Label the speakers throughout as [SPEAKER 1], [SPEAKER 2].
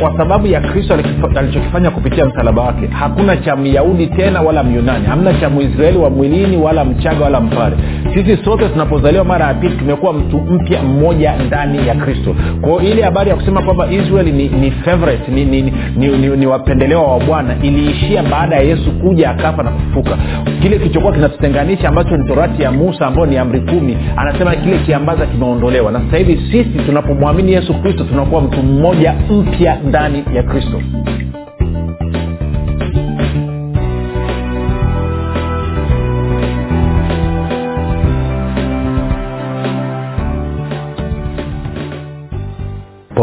[SPEAKER 1] kwa sababu ya kristo alichokifanya kupitia msalaba wake. Hakuna cha myahudi tena wala myunani. Hamna cha mwisraeli wa mwilini wala mchaga wala mpare sisi sote tunapozaliwa mara ya pili tumekuwa mtu mpya mmoja ndani ya kristo. Kwao ile habari ya kusema kwamba israeli ni, ni favorite ni, ni, ni, ni, ni, ni wapendelewa wa bwana iliishia baada ya yesu kuja akafa na kufufuka. Kile kilichokuwa kinatutenganisha ambacho ni torati ya musa ambayo ni amri kumi anasema kile kiambaza kimeondolewa. Na sasa hivi sisi tunapomwamini yesu kristo tunakuwa mtu mmoja mpya ndani ya kristo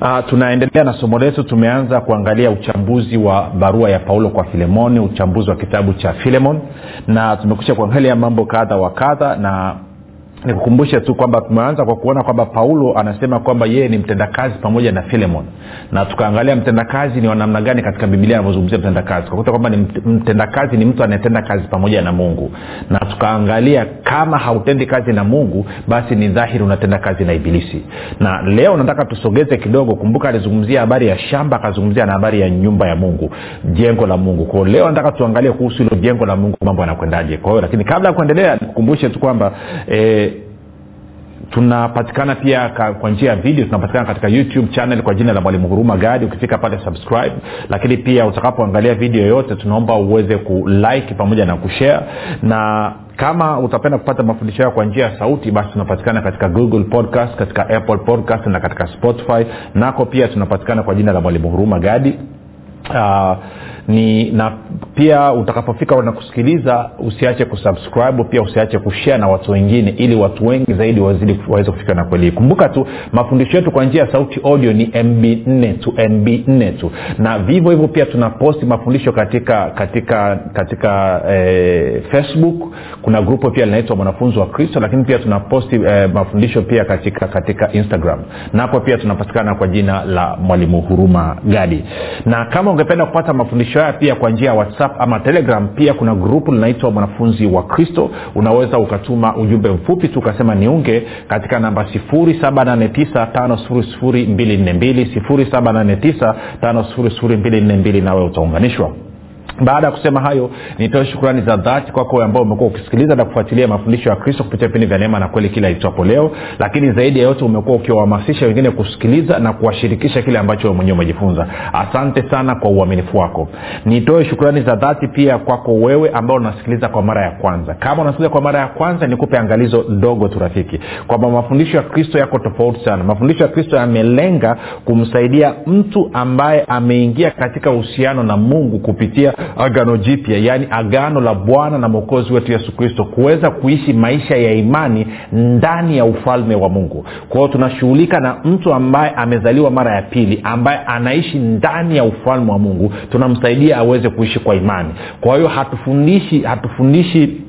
[SPEAKER 1] uh, tunaendelea na somo letu. Tumeanza kuangalia uchambuzi wa barua ya paulo kwa filemoni uchambuzi wa kitabu cha filemon na tumekusha kuangalia mambo kadha wa kadha na nikukumbushe tu kwamba tumeanza kwa kuona kwamba paulo anasema kwamba yeye ni mtendakazi pamoja na filemon. Na tukaangalia mtendakazi ni wanamna gani katika biblia anavyozungumzia mtendakazi. Tukakuta kwamba mtendakazi ni mtu anayetenda kazi pamoja na mungu. Na tukaangalia kama hautendi kazi na mungu basi ni dhahiri unatenda kazi na ibilisi. Na leo nataka tusogeze kidogo. Kumbuka alizungumzia habari ya shamba akazungumzia na habari ya nyumba ya mungu jengo la mungu. Kwao leo nataka tuangalie kuhusu hilo jengo la mungu mambo yanakwendaje. Kwa hiyo lakini kabla ya kuendelea nikukumbushe tu kwamba eh, tunapatikana pia kwa njia ya video tunapatikana katika youtube channel kwa jina la mwalimu huruma gadi ukifika pale subscribe. Lakini pia utakapoangalia video yoyote tunaomba uweze kulike pamoja na kushare. Na kama utapenda kupata mafundisho hayo kwa njia ya sauti basi tunapatikana katika google podcast katika apple podcast na katika spotify. Nako pia tunapatikana kwa jina la mwalimu huruma gadi uh, ni na pia utakapofika na kusikiliza usiache kusubscribe pia usiache kushare na watu wengine ili watu wengi zaidi wazidi waweze kufika na kweli. Kumbuka tu mafundisho yetu kwa njia ya sauti audio ni mb 4 tu mb 4 tu. Na vivyo hivyo pia tuna posti mafundisho katika katika katika eh, facebook. Kuna grupu pia linaitwa mwanafunzi wa kristo lakini pia tuna posti eh, mafundisho pia katika katika instagram. Napo pia tunapatikana kwa jina la mwalimu huruma gadi. Na kama ungependa kupata mafundisho haya pia kwa njia ya whatsapp ama telegram pia kuna grupu linaitwa mwanafunzi wa kristo. Unaweza ukatuma ujumbe mfupi tu ukasema niunge katika namba 789 242 nawe utaunganishwa baada ya kusema hayo nitoe shukrani za dhati kwako kwa ambao umekuwa ukisikiliza na kufuatilia mafundisho ya kristo kupitia vipindi vya neema na kweli kila itwapo leo. Lakini zaidi ya yote umekuwa ukiwahamasisha wengine kusikiliza na kuwashirikisha kile ambacho mwenyewe umejifunza. Asante sana kwa uaminifu wako. Nitoe shukrani za dhati pia kwako wewe ambao unasikiliza kwa mara ya kwanza. Kama unasikiliza kwa mara ya kwanza nikupe angalizo dogo tu rafiki. Kwamba mafundisho ya kristo yako tofauti sana. Mafundisho ya kristo yamelenga kumsaidia mtu ambaye ameingia katika uhusiano na mungu kupitia agano jipya yaani agano la bwana na mwokozi wetu yesu kristo kuweza kuishi maisha ya imani ndani ya ufalme wa mungu. Kwao tunashughulika na mtu ambaye amezaliwa mara ya pili ambaye anaishi ndani ya ufalme wa mungu. Tunamsaidia aweze kuishi kwa imani. Kwa hiyo hatufundishi hatufundishi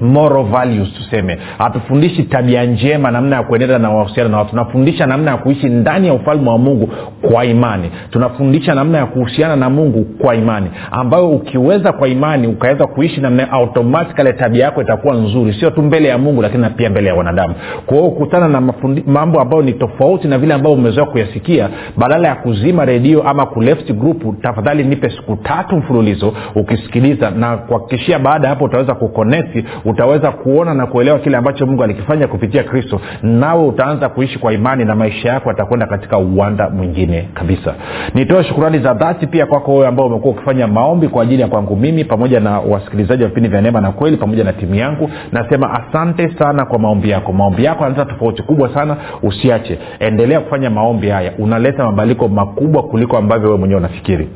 [SPEAKER 1] moral values tuseme. Hatufundishi tabia njema namna ya kuenenda na wahusiana na watu. Tunafundisha namna ya kuishi ndani ya ufalme wa mungu kwa imani. Tunafundisha namna ya kuhusiana na mungu kwa imani ambayo ukiweza kwa imani ukaweza kuishi namna automatikali tabia yako itakuwa nzuri. Sio tu mbele ya mungu lakini na pia mbele ya wanadamu. Kwa hiyo ukutana na mafundi, mambo ambayo ni tofauti na vile ambavyo umezoea kuyasikia badala ya kuzima redio ama kuleft group tafadhali nipe siku tatu mfululizo ukisikiliza na kuhakikishia baada ya hapo utaweza kuconnect utaweza kuona na kuelewa kile ambacho mungu alikifanya kupitia kristo. Nawe utaanza kuishi kwa imani na maisha yako yatakwenda katika uwanda mwingine kabisa. Nitoe shukurani za dhati pia kwako wewe ambao umekuwa ukifanya maombi kwa ajili ya kwangu mimi pamoja na wasikilizaji wa vipindi vya neema na kweli pamoja na timu yangu. Nasema asante sana kwa maombi yako. Maombi yako yanaleta tofauti kubwa sana. Usiache. Endelea kufanya maombi haya. Unaleta mabadiliko makubwa kuliko ambavyo wewe mwenyewe unafikiri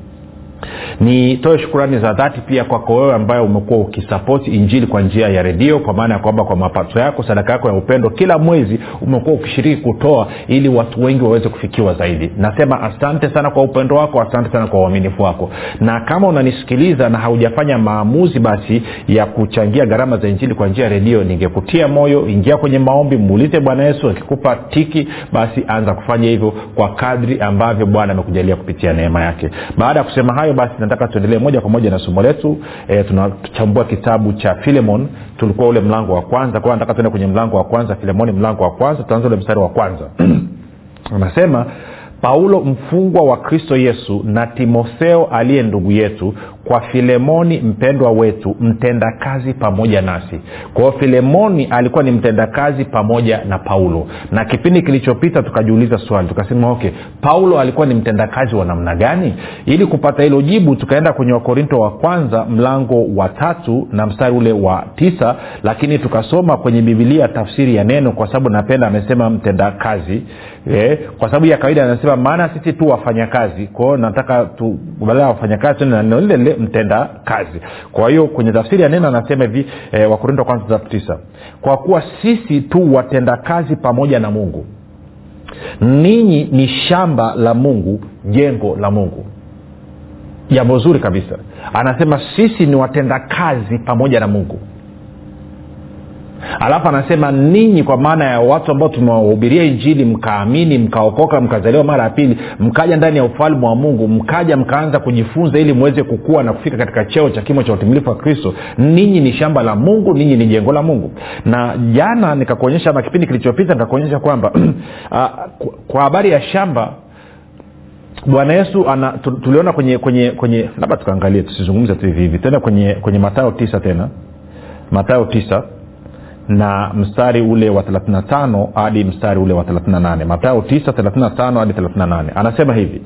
[SPEAKER 1] nitoe shukurani za dhati pia kwako wewe ambaye umekuwa ukisapoti injili kwa njia ya redio kwa maana ya kwamba kwa mapato yako sadaka yako ya upendo kila mwezi umekuwa ukishiriki kutoa ili watu wengi waweze kufikiwa zaidi. Nasema asante sana kwa upendo wako asante sana kwa uaminifu wako. Na kama unanisikiliza na haujafanya maamuzi basi ya kuchangia gharama za injili kwa njia ya redio ningekutia moyo ingia kwenye maombi muulize bwana yesu akikupa tiki basi anza kufanya hivyo kwa kadri ambavyo bwana amekujalia kupitia neema yake. Baada ya kusema hayo basi nataka tuendelee moja kwa moja na somo letu. E, tunachambua kitabu cha filemon. Tulikuwa ule mlango wa kwanza. Kwa nataka tuende kwenye mlango wa kwanza. Filemoni mlango wa kwanza. Tutaanza ule mstari wa kwanza. Anasema paulo mfungwa wa kristo yesu na timotheo aliye ndugu yetu kwa filemoni mpendwa wetu mtendakazi pamoja nasi. Kwa hiyo filemoni alikuwa ni mtendakazi pamoja na paulo. Na kipindi kilichopita tukajiuliza swali tukasema okay paulo alikuwa ni mtendakazi wa namna gani? Ili kupata hilo jibu tukaenda kwenye wakorinto wa kwanza mlango wa tatu na mstari ule wa tisa lakini tukasoma kwenye bibilia tafsiri ya neno kwa sababu napenda amesema mtendakazi eh, kwa sababu ya kawaida anasema maana sisi tu wafanyakazi kwao nataka tu badala ya wafanyakazi neno lile lile mtenda kazi. Kwa hiyo kwenye tafsiri ya neno anasema hivi eh, wakorinto kwanza tisa. Kwa kuwa sisi tu watenda kazi pamoja na mungu ninyi ni shamba la mungu jengo la mungu. Jambo zuri kabisa. Anasema sisi ni watenda kazi pamoja na mungu alafu anasema ninyi kwa maana ya watu ambao tumewahubiria injili mkaamini mkaokoka mkazaliwa mara ya pili mkaja ndani ya ufalme wa mungu mkaja mkaanza kujifunza ili mweze kukua na kufika katika cheo cha kimo cha utimilifu wa kristo ninyi ni shamba la mungu ninyi ni jengo la mungu. Na jana nikakuonyesha ama kipindi kilichopita nikakuonyesha kwamba kwa habari ya shamba bwana yesu ana tuliona kwenye kwenye kwenye labda tukaangalie tusizungumze tu hivi hivi tena kwenye kwenye matayo tisa tena. Matayo tisa na mstari ule wa 35 hadi mstari ule wa 38 matayo 9 hadi 38 anasema hivi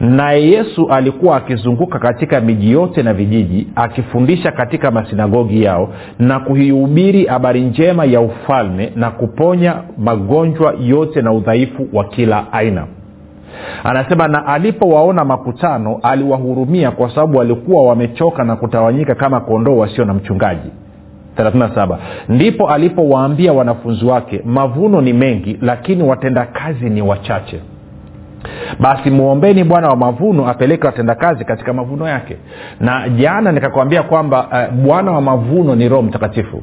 [SPEAKER 1] naye yesu alikuwa akizunguka katika miji yote na vijiji akifundisha katika masinagogi yao na kuihubiri habari njema ya ufalme na kuponya magonjwa yote na udhaifu wa kila aina. Anasema na alipowaona makutano aliwahurumia kwa sababu walikuwa wamechoka na kutawanyika kama kondoo wasio na mchungaji 37 ndipo alipowaambia wanafunzi wake mavuno ni mengi lakini watendakazi ni wachache. Basi mwombeni bwana wa mavuno apeleke watendakazi katika mavuno yake. Na jana nikakwambia kwamba uh, bwana wa mavuno ni roho mtakatifu.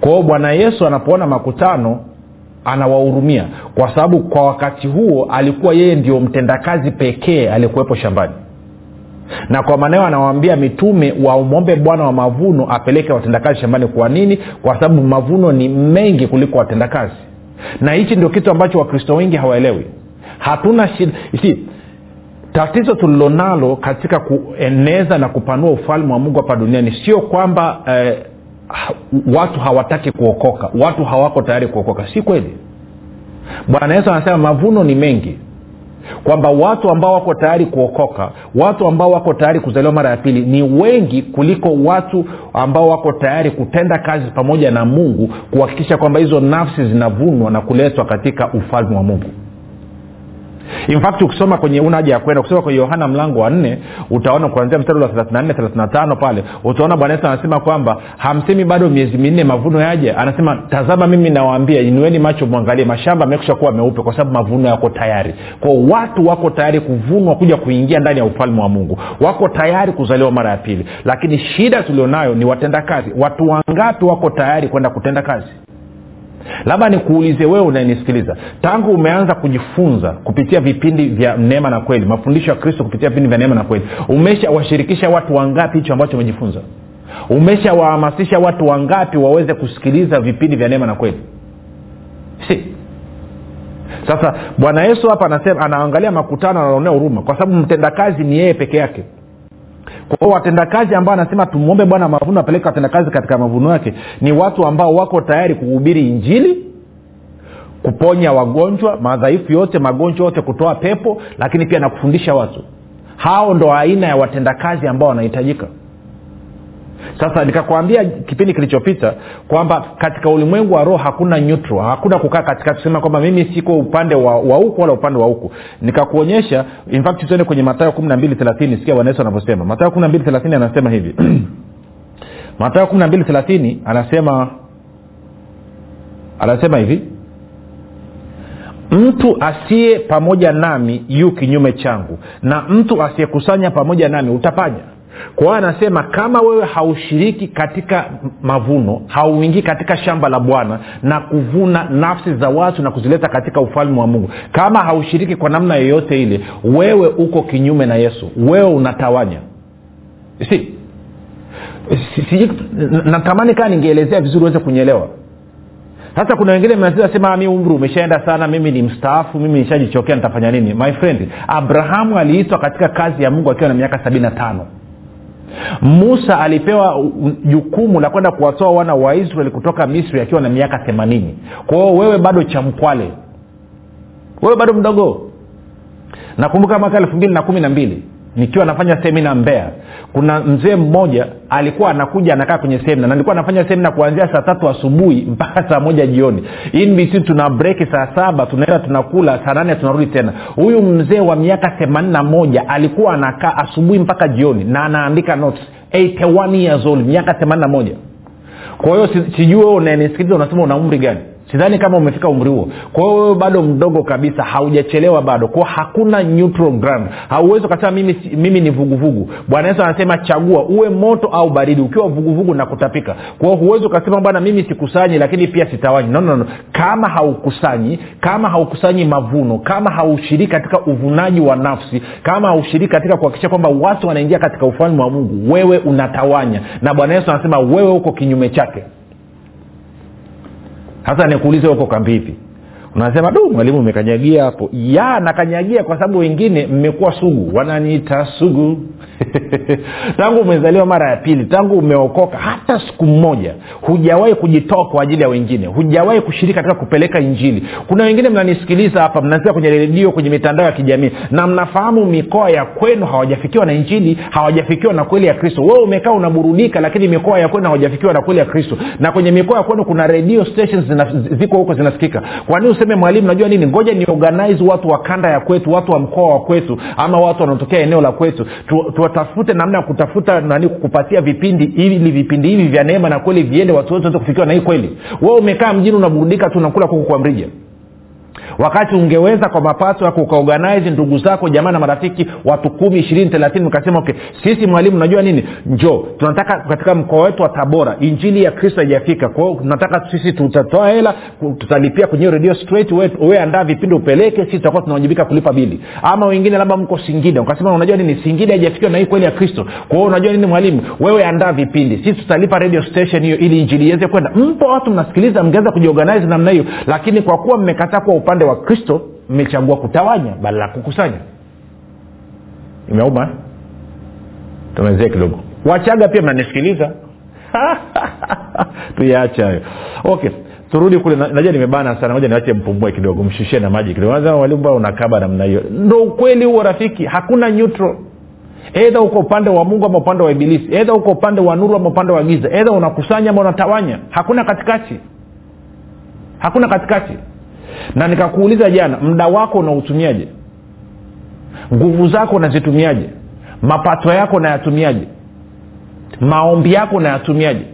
[SPEAKER 1] Kwa hiyo bwana yesu anapoona makutano anawahurumia. Kwa sababu kwa wakati huo alikuwa yeye ndio mtendakazi pekee aliyekuwepo shambani na kwa maneo anawaambia mitume wamwombe bwana wa mavuno apeleke watendakazi shambani. Kwa nini? Kwa sababu mavuno ni mengi kuliko watendakazi. Na hichi ndio kitu ambacho wakristo wengi hawaelewi. Hatuna shida. Si tatizo tulilonalo katika kueneza na kupanua ufalme wa mungu hapa duniani sio kwamba eh, watu hawataki kuokoka. Watu hawako tayari kuokoka. Si kweli. Bwana yesu anasema mavuno ni mengi kwamba watu ambao wako tayari kuokoka watu ambao wako tayari kuzaliwa mara ya pili ni wengi kuliko watu ambao wako tayari kutenda kazi pamoja na mungu kuhakikisha kwamba hizo nafsi zinavunwa na kuletwa katika ufalme wa mungu in fact ukisoma kwenye una haja ya kwenda ukisoma kwenye yohana mlango wa nne utaona kuanzia mstari wa 34 35 pale utaona bwana yesu anasema kwamba hamsemi bado miezi minne mavuno yaje. Anasema tazama mimi nawaambia inueni macho mwangalie mashamba amekusha kuwa meupe kwa sababu mavuno yako tayari. Kwao watu wako tayari kuvunwa kuja kuingia ndani ya ufalme wa mungu. Wako tayari kuzaliwa mara ya pili. Lakini shida tulionayo ni watendakazi. Watu wangapi wako tayari kwenda kutenda kazi labda nikuulize wewe unanisikiliza tangu umeanza kujifunza kupitia vipindi vya neema na kweli mafundisho ya kristo kupitia vipindi vya neema na kweli umeshawashirikisha watu wangapi hicho ambacho umejifunza? Umeshawahamasisha watu wangapi waweze kusikiliza vipindi vya neema na kweli? Si. Sasa bwana yesu hapa anasema anaangalia makutano anaonea huruma kwa sababu mtendakazi ni yeye peke yake kwa hiyo watendakazi ambao anasema tumwombe bwana mavuno apeleke watendakazi katika mavuno yake ni watu ambao wako tayari kuhubiri injili kuponya wagonjwa madhaifu yote magonjwa yote kutoa pepo lakini pia na kufundisha watu. Hao ndo aina ya watendakazi ambao wanahitajika sasa nikakwambia kipindi kilichopita kwamba katika ulimwengu wa roho hakuna neutral hakuna kukaa katika kusema kwamba mimi siko upande wa, wa huku wala upande wa huku. Nikakuonyesha in fact tuende kwenye matayo kumi na mbili thelathini sikia bwana yesu matayo kumi na mbili thelathini anasema hivi. Matayo kumi na mbili thelathini anasema anasema hivi. Mtu asiye pamoja nami yu kinyume changu na mtu asiyekusanya pamoja nami utapanya kwa hiyo anasema kama wewe haushiriki katika mavuno hauingii katika shamba la bwana na kuvuna nafsi za watu na kuzileta katika ufalme wa mungu kama haushiriki kwa namna yoyote ile wewe uko kinyume na yesu. Wewe unatawanya. Si, si, natamani kaa ningeelezea vizuri uweze kunyelewa sasa kuna wengine mnasema mi umri umeshaenda sana mimi ni mstaafu mimi nishajichokea nitafanya nini? My friend abrahamu aliitwa katika kazi ya mungu akiwa na miaka sabini na tano musa alipewa jukumu la kwenda kuwatoa wana wa israeli kutoka misri akiwa na miaka themanini. Kwao wewe bado chamkwale. Wewe bado mdogo. Nakumbuka mwaka elfu mbili na kumi na mbili nikiwa nafanya semina mbea kuna mzee mmoja alikuwa anakuja anakaa kwenye semina na nilikuwa nafanya semina kuanzia saa tatu asubuhi mpaka saa moja jioni. Inbc tuna breki saa saba tunaenda tunakula saa nane tunarudi tena. Huyu mzee wa miaka themanini moja alikuwa anakaa asubuhi mpaka jioni na anaandika notes. 81 years old miaka themanini na moja. Kwa hiyo sijui wewe unanisikiliza unasema una umri gani sidhani kama umefika umri huo. Kwa hiyo wewe bado mdogo kabisa haujachelewa bado. Kwao hakuna neutral ground. Hauwezi ukasema mimi, mimi ni vuguvugu. Bwana yesu anasema chagua uwe moto au baridi. Ukiwa vuguvugu na kutapika. Kwao huwezi ukasema bwana mimi sikusanyi lakini pia sitawanyi. No, no, no. kama haukusanyi kama haukusanyi mavuno kama haushiriki katika uvunaji wa nafsi kama haushiriki katika kuhakikisha kwamba watu wanaingia katika ufalme wa mungu wewe unatawanya. Na bwana yesu anasema wewe uko kinyume chake hasa nikuulize huko kambi hivi unasema du mwalimu umekanyagia hapo. Ya nakanyagia kwa sababu wengine mmekuwa sugu. Wananiita sugu. Tangu umezaliwa mara ya pili tangu umeokoka hata siku mmoja hujawahi kujitoa kwa ajili ya wengine. Hujawahi kushiriki katika kupeleka injili. Kuna wengine mnanisikiliza hapa mnasikia kwenye redio kwenye mitandao ya kijamii na mnafahamu mikoa ya kwenu hawajafikiwa na injili hawajafikiwa na kweli ya kristo. Wewe umekaa unaburudika lakini mikoa ya kwenu hawajafikiwa na kweli ya kristo. Na kwenye mikoa ya kwenu kuna radio stations zina, ziko huko zinasikika. Kwa nini useme mwalimu najua nini? Ngoja ni organize watu wa kanda ya kwetu watu wa mkoa wa kwetu ama watu wanaotokea eneo la kwetu. Tu, tuwatafute namna ya kutafuta nani kupatia vipindi ili vipindi hivi vya neema na kweli viende watu wote waweze kufikiwa na hii kweli. Wewe umekaa mjini unaburudika tu unakula kuku kwa mrija wakati ungeweza kwa mapato yako ukaorganize ndugu zako jamaa na marafiki watu kumi ishirini thelathini ukasema okay sisi mwalimu unajua nini? Njo tunataka katika mkoa wetu wa tabora injili ya kristo haijafika. Kwao tunataka sisi tutatoa hela tutalipia kwenye redio straight we andaa vipindi upeleke sisi tutakuwa tunawajibika kulipa bili. Ama wengine labda mko singida ukasema unajua nini? Singida haijafikiwa na hii kweli ya kristo. Kwao unajua nini mwalimu? Wewe andaa vipindi sisi tutalipa radio station hiyo ili injili iweze kwenda. Mpo watu mnasikiliza mngeweza kujiorganize namna hiyo lakini kwa kuwa mmekataa kuwa upande wa kristo mmechagua kutawanya badala ya kukusanya. Imeuma? Tumezee kidogo. Wachaga pia mnanisikiliza? Tuyaache hayo. Okay turudi kule. Najua nimebana sana. Moja niwache mpumue kidogo mshushie na maji kidogo. Walimu unakaba namna hiyo. Ndo ukweli huo rafiki. Hakuna neutral. Edha uko upande wa mungu ama upande wa ibilisi. Edha uko upande wa nuru ama upande wa giza. Edha unakusanya ama unatawanya. Hakuna katikati. Hakuna katikati na nikakuuliza jana muda wako unautumiaje nguvu zako unazitumiaje mapato yako unayatumiaje maombi yako unayatumiaje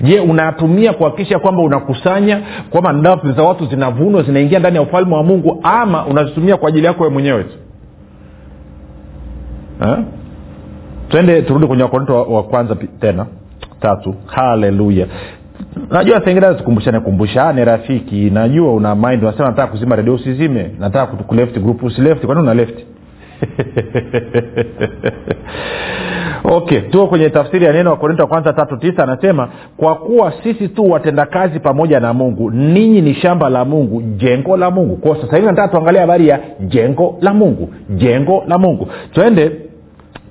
[SPEAKER 1] je unayatumia kuhakikisha kwamba unakusanya kwamba nafsi za watu zinavunwa zinaingia ndani ya ufalme wa mungu ama unazitumia kwa ajili yako we mwenyewe tu? Twende turudi kwenye wakorinto wa, wa kwanza tena tatu. Haleluya najua sengine tukumbushane kumbushane rafiki. Najua una mind unasema nataka kuzima redio usizime. Nataka kuleft group usileft. Kwani una left? Okay tuko kwenye tafsiri ya neno wakorinto wa kwanza tatu tisa. Anasema kwa kuwa sisi tu watendakazi pamoja na mungu ninyi ni shamba la mungu jengo la mungu. Kwao sasa hivi nataka tuangalia habari ya jengo la mungu jengo la mungu. Twende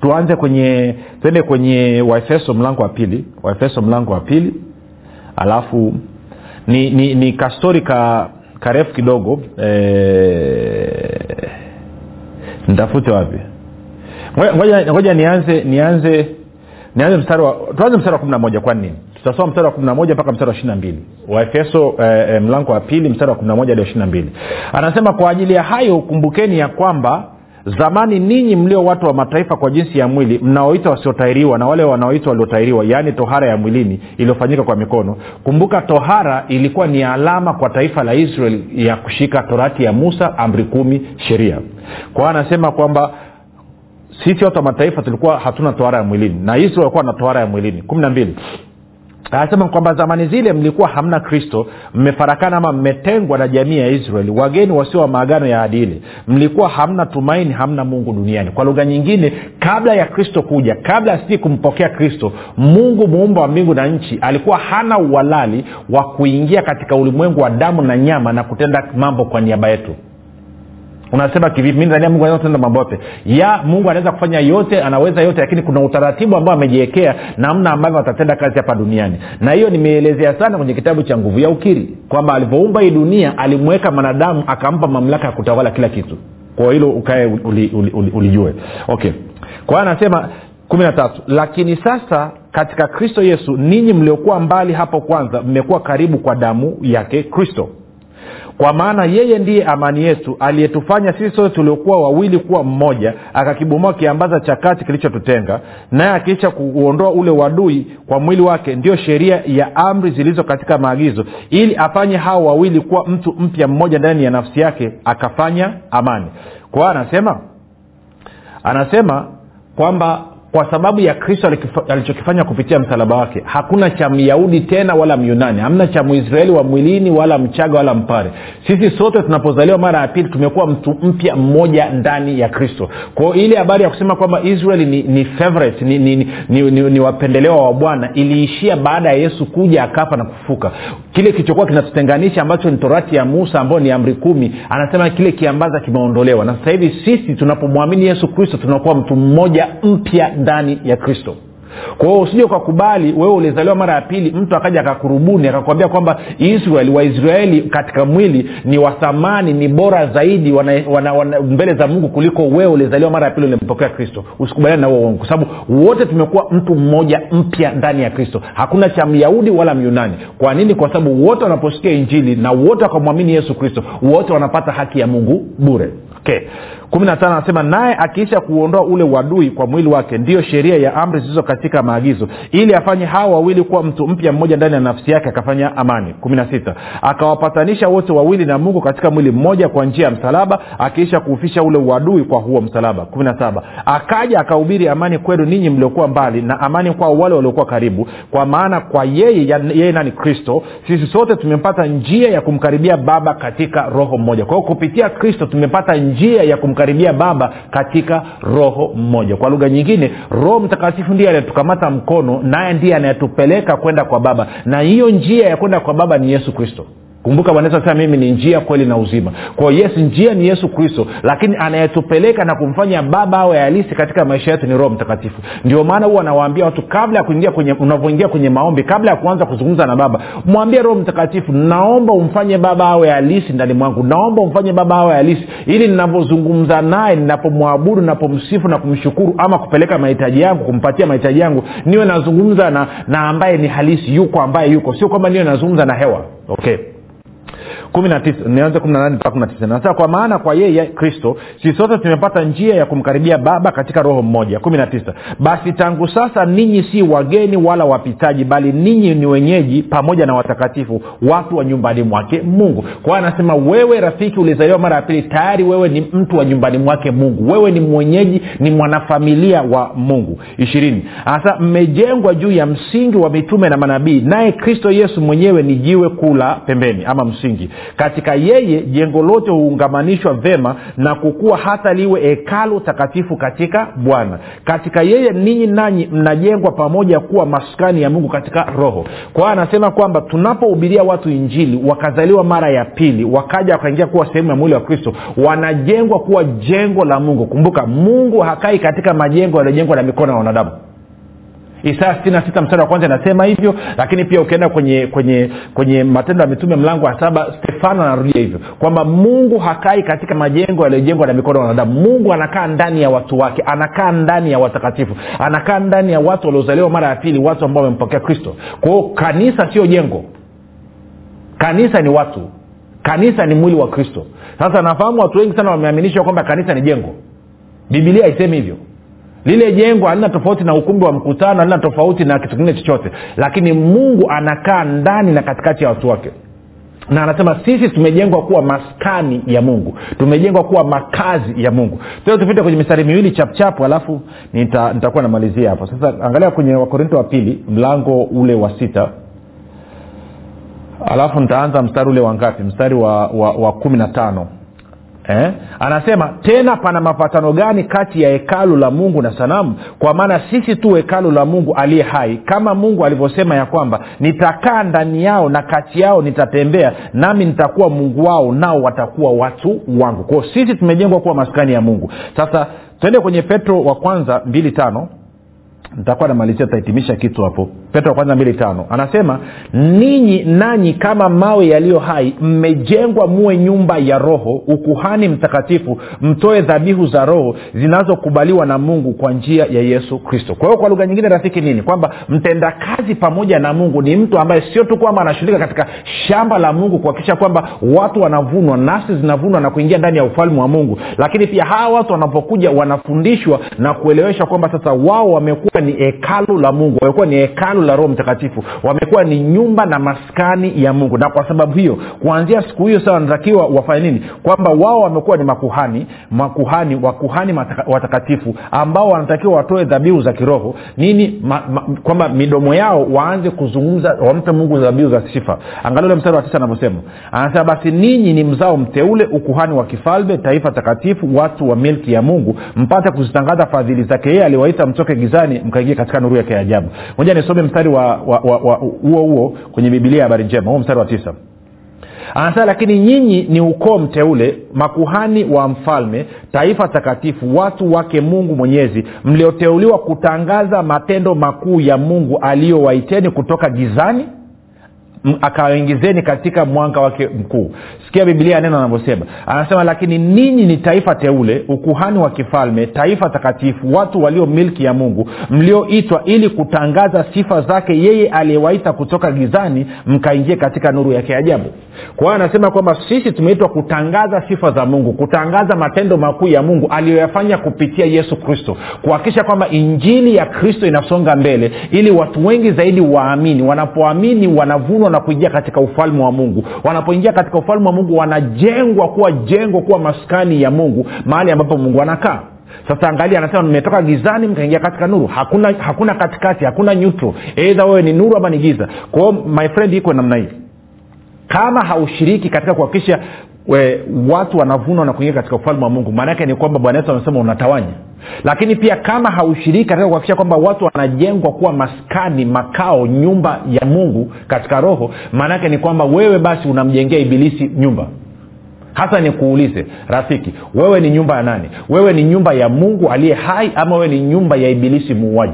[SPEAKER 1] tuanze kwenye twende kwenye waefeso mlango wa pili waefeso mlango wa pili alafu ni, ni, ni kastori ka karefu kidogo e, nitafute wapi? Ngoja, nianze nianze nianze mstari wa tuanze mstari wa kumi na moja kwa nini? Tutasoma mstari wa kumi na moja mpaka mstari wa ishiri na mbili. Waefeso eh, eh, mlango wa pili mstari wa kumi na moja hadi wa ishiri na mbili. Anasema kwa ajili ya hayo kumbukeni ya kwamba zamani ninyi mlio watu wa mataifa kwa jinsi ya mwili mnaoita wasiotairiwa na wale wanaoitwa waliotairiwa yaani tohara ya mwilini iliyofanyika kwa mikono. Kumbuka tohara ilikuwa ni alama kwa taifa la israel ya kushika torati ya musa amri kumi sheria. Kwa hiyo anasema kwamba sisi watu wa mataifa tulikuwa hatuna tohara ya mwilini na israel walikuwa na tohara ya mwilini. Kumi na mbili anasema kwamba zamani zile mlikuwa hamna kristo mmefarakana ama mmetengwa na jamii ya israeli wageni wasio wa maagano ya adili. Mlikuwa hamna tumaini hamna mungu duniani. Kwa lugha nyingine kabla ya kristo kuja kabla si kumpokea kristo mungu muumba wa mbingu na nchi alikuwa hana uhalali wa kuingia katika ulimwengu wa damu na nyama na kutenda mambo kwa niaba yetu unasema kivipi? Mi ndania mungu anaweza kutenda mambo yote ya mungu anaweza kufanya yote anaweza yote lakini kuna utaratibu ambao amejiwekea namna ambavyo atatenda kazi hapa duniani. Na hiyo nimeelezea sana kwenye kitabu cha nguvu ya ukiri kwamba alivyoumba hii dunia alimweka mwanadamu akampa mamlaka ya kutawala kila kitu. Kwa hilo ukae ulijue uli, uli, uli okay. Kwa anasema kumi na tatu lakini sasa katika kristo yesu ninyi mliokuwa mbali hapo kwanza mmekuwa karibu kwa damu yake kristo kwa maana yeye ndiye amani yetu aliyetufanya sisi sote tuliokuwa wawili kuwa mmoja akakibomoa kiambaza cha kati kilichotutenga naye akiisha kuondoa ule wadui kwa mwili wake ndio sheria ya amri zilizo katika maagizo ili afanye hao wawili kuwa mtu mpya mmoja ndani ya nafsi yake akafanya amani. Kwa anasema anasema kwamba kwa sababu ya kristo alichokifanya kupitia msalaba wake. Hakuna cha myahudi tena wala myunani. Hamna cha mwisraeli wa mwilini wala mchaga wala mpare. Sisi sote tunapozaliwa mara ya pili tumekuwa mtu mpya mmoja ndani ya kristo. Kwao ile habari ya kusema kwamba israeli ni, ni favorite ni, ni, ni, ni, ni, ni wapendelewa wa bwana iliishia baada ya yesu kuja akafa na kufuka kile kilichokuwa kinatutenganisha ambacho ni torati ya musa ambayo ni amri kumi anasema kile kiambaza kimeondolewa. Na sasa hivi sisi tunapomwamini yesu kristo tunakuwa mtu mmoja mpya ndani ya kristo. Kwa hiyo usije ukakubali wewe ulizaliwa mara ya pili mtu akaja akakurubuni akakwambia kwamba israeli waisraeli katika mwili ni wathamani ni bora zaidi wana, wana, wana, mbele za mungu kuliko wewe ulizaliwa mara ya pili ulimpokea kristo. Usikubaliani na huo uongo kwa sababu wote tumekuwa mtu mmoja mpya ndani ya kristo. Hakuna cha myahudi wala myunani. Kwa nini? Kwa sababu wote wanaposikia injili na wote wakamwamini yesu kristo wote wanapata haki ya mungu bure. Okay kumi na tano anasema naye akiisha kuondoa ule wadui kwa mwili wake ndiyo sheria ya amri zilizo katika maagizo. Ili afanye hawa wawili kuwa mtu mpya mmoja ndani ya nafsi yake akafanya amani. Kumi na sita akawapatanisha wote wawili na mungu katika mwili mmoja kwa njia ya msalaba akiisha kuufisha ule uadui kwa huo msalaba. Kumi na saba akaja akahubiri amani kwenu ninyi mliokuwa mbali na amani kwao wale waliokuwa karibu kwa maana kwa yeye yeye nani? Kristo. Sisi sote tumepata njia ya kumkaribia baba katika roho mmoja. Kwa hiyo kupitia kristo tumepata njia ya kum kumkaribia baba katika roho mmoja. Kwa lugha nyingine roho mtakatifu ndiye anayetukamata mkono naye ndiye anayetupeleka kwenda kwa baba. Na hiyo njia ya kwenda kwa baba ni yesu kristo kumbuka bwana mimi ni njia kweli na uzima. Kwao yes njia ni yesu kristo lakini anayetupeleka na kumfanya baba awe halisi katika maisha yetu ni roho mtakatifu. Ndio maana huwa anawaambia watu kabla ya kuingia kwenye unavyoingia kwenye maombi kabla ya kuanza kuzungumza na baba mwambie roho mtakatifu naomba umfanye baba awe halisi ndani mwangu. Naomba umfanye baba awe halisi ili ninavyozungumza naye ninapomwabudu ninapomsifu na kumshukuru ama kupeleka mahitaji yangu kumpatia mahitaji yangu niwe nazungumza na, na ambaye ni halisi yuko ambaye yuko. Sio kwamba niwe nazungumza na hewa okay nianze kwa maana kwa yeye kristo sisi sote tumepata njia ya kumkaribia baba katika roho mmoja. Kumi basi tangu sasa ninyi si wageni wala wapitaji bali ninyi ni wenyeji pamoja na watakatifu watu wa nyumbani mwake mungu. Kwa anasema wewe rafiki ulizaliwa mara ya pili tayari wewe ni mtu wa nyumbani mwake mungu. Wewe ni mwenyeji ni mwanafamilia wa mungu. Ishirini. Anasema mmejengwa juu ya msingi wa mitume na manabii naye kristo yesu mwenyewe ni jiwe kula pembeni ama msingi katika yeye jengo lote huungamanishwa vema na kukua hata liwe hekalu takatifu katika bwana. Katika yeye ninyi nanyi mnajengwa pamoja kuwa maskani ya mungu katika roho. Kwa hiyo anasema kwamba tunapohubiria watu injili wakazaliwa mara ya pili wakaja wakaingia kuwa sehemu ya mwili wa kristo wanajengwa kuwa jengo la mungu. Kumbuka mungu hakai katika majengo yaliyojengwa na mikono ya wanadamu isaya sitini na mstari wa kwanza inasema hivyo lakini pia ukienda kwenye kwenye kwenye matendo ya mitume mlango wa saba stefano anarudia hivyo kwamba mungu hakai katika majengo yaliyojengwa na mikono ya wanadamu. Mungu anakaa ndani ya watu wake anakaa ndani ya watakatifu anakaa ndani ya watu waliozaliwa mara ya pili watu ambao wamempokea kristo. Kwa kanisa sio jengo. Kanisa ni watu. Kanisa ni mwili wa kristo. Sasa nafahamu watu wengi sana wameaminishwa kwamba kanisa ni jengo. Bibilia haisemi hivyo lile jengo halina tofauti na ukumbi wa mkutano halina tofauti na kitu kingine chochote. Lakini mungu anakaa ndani na katikati ya watu wake. Na anasema sisi tumejengwa kuwa maskani ya mungu. Tumejengwa kuwa makazi ya mungu. Teo tupite kwenye mistari miwili chapchapu alafu nita, nitakuwa namalizia hapo. Sasa angalia kwenye wakorinto wa pili mlango ule wa sita. Alafu nitaanza mstari ule wa ngapi? Mstari wa, wa, wa kumi na tano eh? anasema tena pana mapatano gani kati ya hekalu la mungu na sanamu? Kwa maana sisi tu hekalu la mungu aliye hai. Kama mungu alivyosema ya kwamba nitakaa ndani yao na kati yao nitatembea nami nitakuwa mungu wao nao watakuwa watu wangu. Kwao sisi tumejengwa kuwa maskani ya mungu. Sasa twende kwenye petro wa kwanza mbili tano. Nitakuwa namalizia tutahitimisha kitu hapo petro kwanza mbili tano. Anasema ninyi nanyi kama mawe yaliyo hai mmejengwa muwe nyumba ya roho ukuhani mtakatifu mtoe dhabihu za roho zinazokubaliwa na mungu kwa njia ya yesu kristo. Kwa hiyo kwa lugha nyingine rafiki nini? Kwamba mtendakazi pamoja na mungu ni mtu ambaye sio tu kwamba anashughulika katika shamba la mungu kuhakikisha kwamba watu wanavunwa nafsi zinavunwa na kuingia ndani ya ufalme wa mungu. Lakini pia hawa watu wanapokuja wanafundishwa na kueleweshwa kwamba sasa wao wamekuwa ni hekalu la mungu wamekuwa ni hekalu la roho mtakatifu. Wamekuwa ni nyumba na maskani ya mungu. Na kwa sababu hiyo kuanzia siku hiyo sasa wanatakiwa wafanye nini? Kwamba wao wamekuwa ni makuhani makuhani wakuhani watakatifu ambao wanatakiwa watoe dhabihu za kiroho. Nini? Ma, ma, kwamba midomo yao waanze kuzungumza wampe mungu dhabihu za sifa. Angalia mstari wa tisa anavyosema. Anasema basi ninyi ni mzao mteule ukuhani wa kifalme taifa takatifu watu wa milki ya mungu mpate kuzitangaza fadhili zake. Yeye aliwaita mtoke gizani mkaingia katika nuru yake ya ajabu. Moja nisome mstari huo huo kwenye bibilia ya habari njema huo mstari wa tisa. Anasema lakini nyinyi ni ukoo mteule makuhani wa mfalme taifa takatifu watu wake mungu mwenyezi mlioteuliwa kutangaza matendo makuu ya mungu aliyowaiteni kutoka gizani akawaingizeni katika mwanga wake mkuu. Sikia bibilia neno anavyosema anasema lakini ninyi ni taifa teule ukuhani wa kifalme taifa takatifu watu walio milki ya mungu mlioitwa ili kutangaza sifa zake yeye aliyewaita kutoka gizani mkaingie katika nuru yake ajabu. Kwa hiyo anasema kwamba sisi tumeitwa kutangaza sifa za mungu kutangaza matendo makuu ya mungu aliyoyafanya kupitia yesu kristo kuhakikisha kwamba injili ya kristo inasonga mbele ili watu wengi zaidi waamini. Wanapoamini wanavunwa na kuingia katika ufalme wa mungu. Wanapoingia katika ufalme wa mungu wanajengwa kuwa jengo kuwa maskani ya mungu mahali ambapo mungu anakaa. Sasa angalia anasema mmetoka gizani mkaingia katika nuru. Hakuna hakuna katikati hakuna nyutro eidha wewe ni nuru ama ni giza. Kwao my friend iko namna hii. Kama haushiriki katika kuhakikisha watu wanavunwa na kuingia katika ufalme wa mungu. Maanaake ni kwamba bwana yesu amesema unatawanya. Lakini pia kama haushiriki katika kuhakikisha kwamba watu wanajengwa kuwa maskani makao nyumba ya mungu katika roho maanaake ni kwamba wewe basi unamjengea ibilisi nyumba. Hasa nikuulize rafiki wewe ni nyumba ya nani? Wewe ni nyumba ya mungu aliye hai ama wewe ni nyumba ya ibilisi muuaji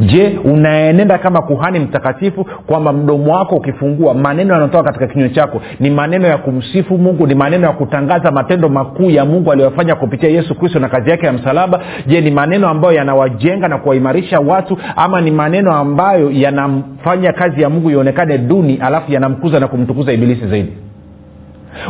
[SPEAKER 1] je unaenenda kama kuhani mtakatifu kwamba mdomo wako ukifungua maneno yanayotoka katika kinywa chako ni maneno ya kumsifu mungu ni maneno ya kutangaza matendo makuu ya mungu aliyofanya kupitia yesu kristo na kazi yake ya msalaba? Je ni maneno ambayo yanawajenga na kuwaimarisha watu ama ni maneno ambayo yanamfanya kazi ya mungu ionekane duni alafu yanamkuza na kumtukuza ibilisi zaidi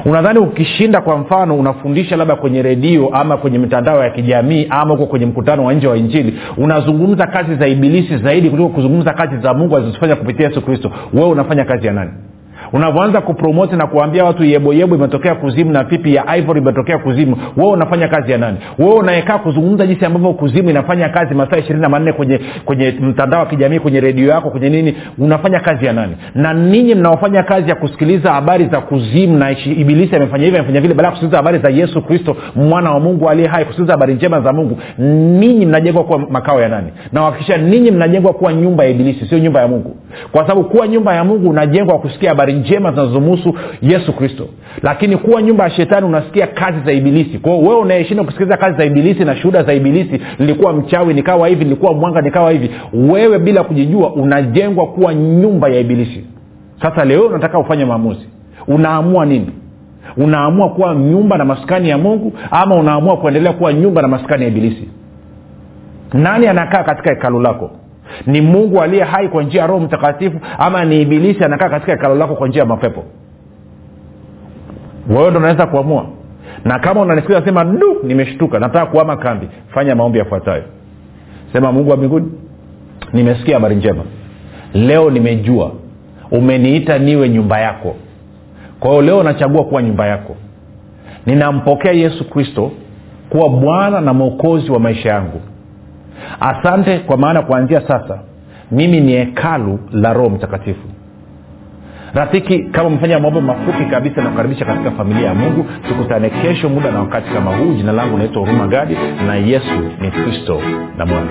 [SPEAKER 1] unadhani ukishinda kwa mfano unafundisha labda kwenye redio ama kwenye mitandao ya kijamii ama huko kwenye mkutano wa nje wa injili unazungumza kazi za ibilisi zaidi kuliko kuzungumza kazi za mungu alizozifanya kupitia yesu kristo wewe unafanya kazi ya nani unavyoanza kupromoti na kuambia watu yeboyebo imetokea kuzimu na pipi ya ivory imetokea kuzimu wewe unafanya kazi ya nani? Wewe unaekaa kuzungumza jinsi ambavyo kuzimu inafanya kazi masaa ishirini na manne kwenye kwenye mtandao wa kijamii kwenye redio yako kwenye nini unafanya kazi ya nani? Na ninyi mnaofanya kazi ya kusikiliza habari za kuzimu na ibilisi amefanya hivi amefanya vile baada ya kusikiliza habari za yesu kristo mwana wa mungu aliye hai kusikiliza habari njema za mungu ninyi mnajengwa kuwa makao ya nani? Na ninyi mnajengwa kuwa nyumba ya ibilisi sio nyumba ya mungu. Kwa sababu kuwa nyumba ya mungu unajengwa kusikia habari njema zinazomuhusu yesu kristo. Lakini kuwa nyumba ya shetani unasikia kazi za ibilisi. Kwao wewe unayeshinda kusikiliza kazi za ibilisi na shuhuda za ibilisi nilikuwa mchawi nikawa hivi nilikuwa mwanga nikawa hivi. Wewe bila kujijua unajengwa kuwa nyumba ya ibilisi. Sasa leo unataka ufanye maamuzi. Unaamua nini? Unaamua kuwa nyumba na maskani ya mungu ama unaamua kuendelea kuwa nyumba na maskani ya ibilisi? Nani anakaa katika hekalu lako ni mungu aliye hai kwa njia ya roho mtakatifu ama ni ibilisi anakaa katika hekalo lako kwa njia ya mapepo? Wewe ndo unaweza kuamua. Na kama unanisikiza sema du nimeshtuka nataka kuama kambi fanya maombi yafuatayo. Sema mungu wa mbinguni nimesikia habari njema. Leo nimejua umeniita niwe nyumba yako. Kwa hiyo leo nachagua kuwa nyumba yako. Ninampokea yesu kristo kuwa bwana na mwokozi wa maisha yangu asante kwa maana kuanzia sasa mimi ni hekalu la roho mtakatifu. Rafiki kama umefanya mambo mafupi kabisa na kukaribisha katika familia ya mungu tukutane kesho muda na wakati kama huu. Jina langu naitwa huruma gadi na yesu ni kristo na bwana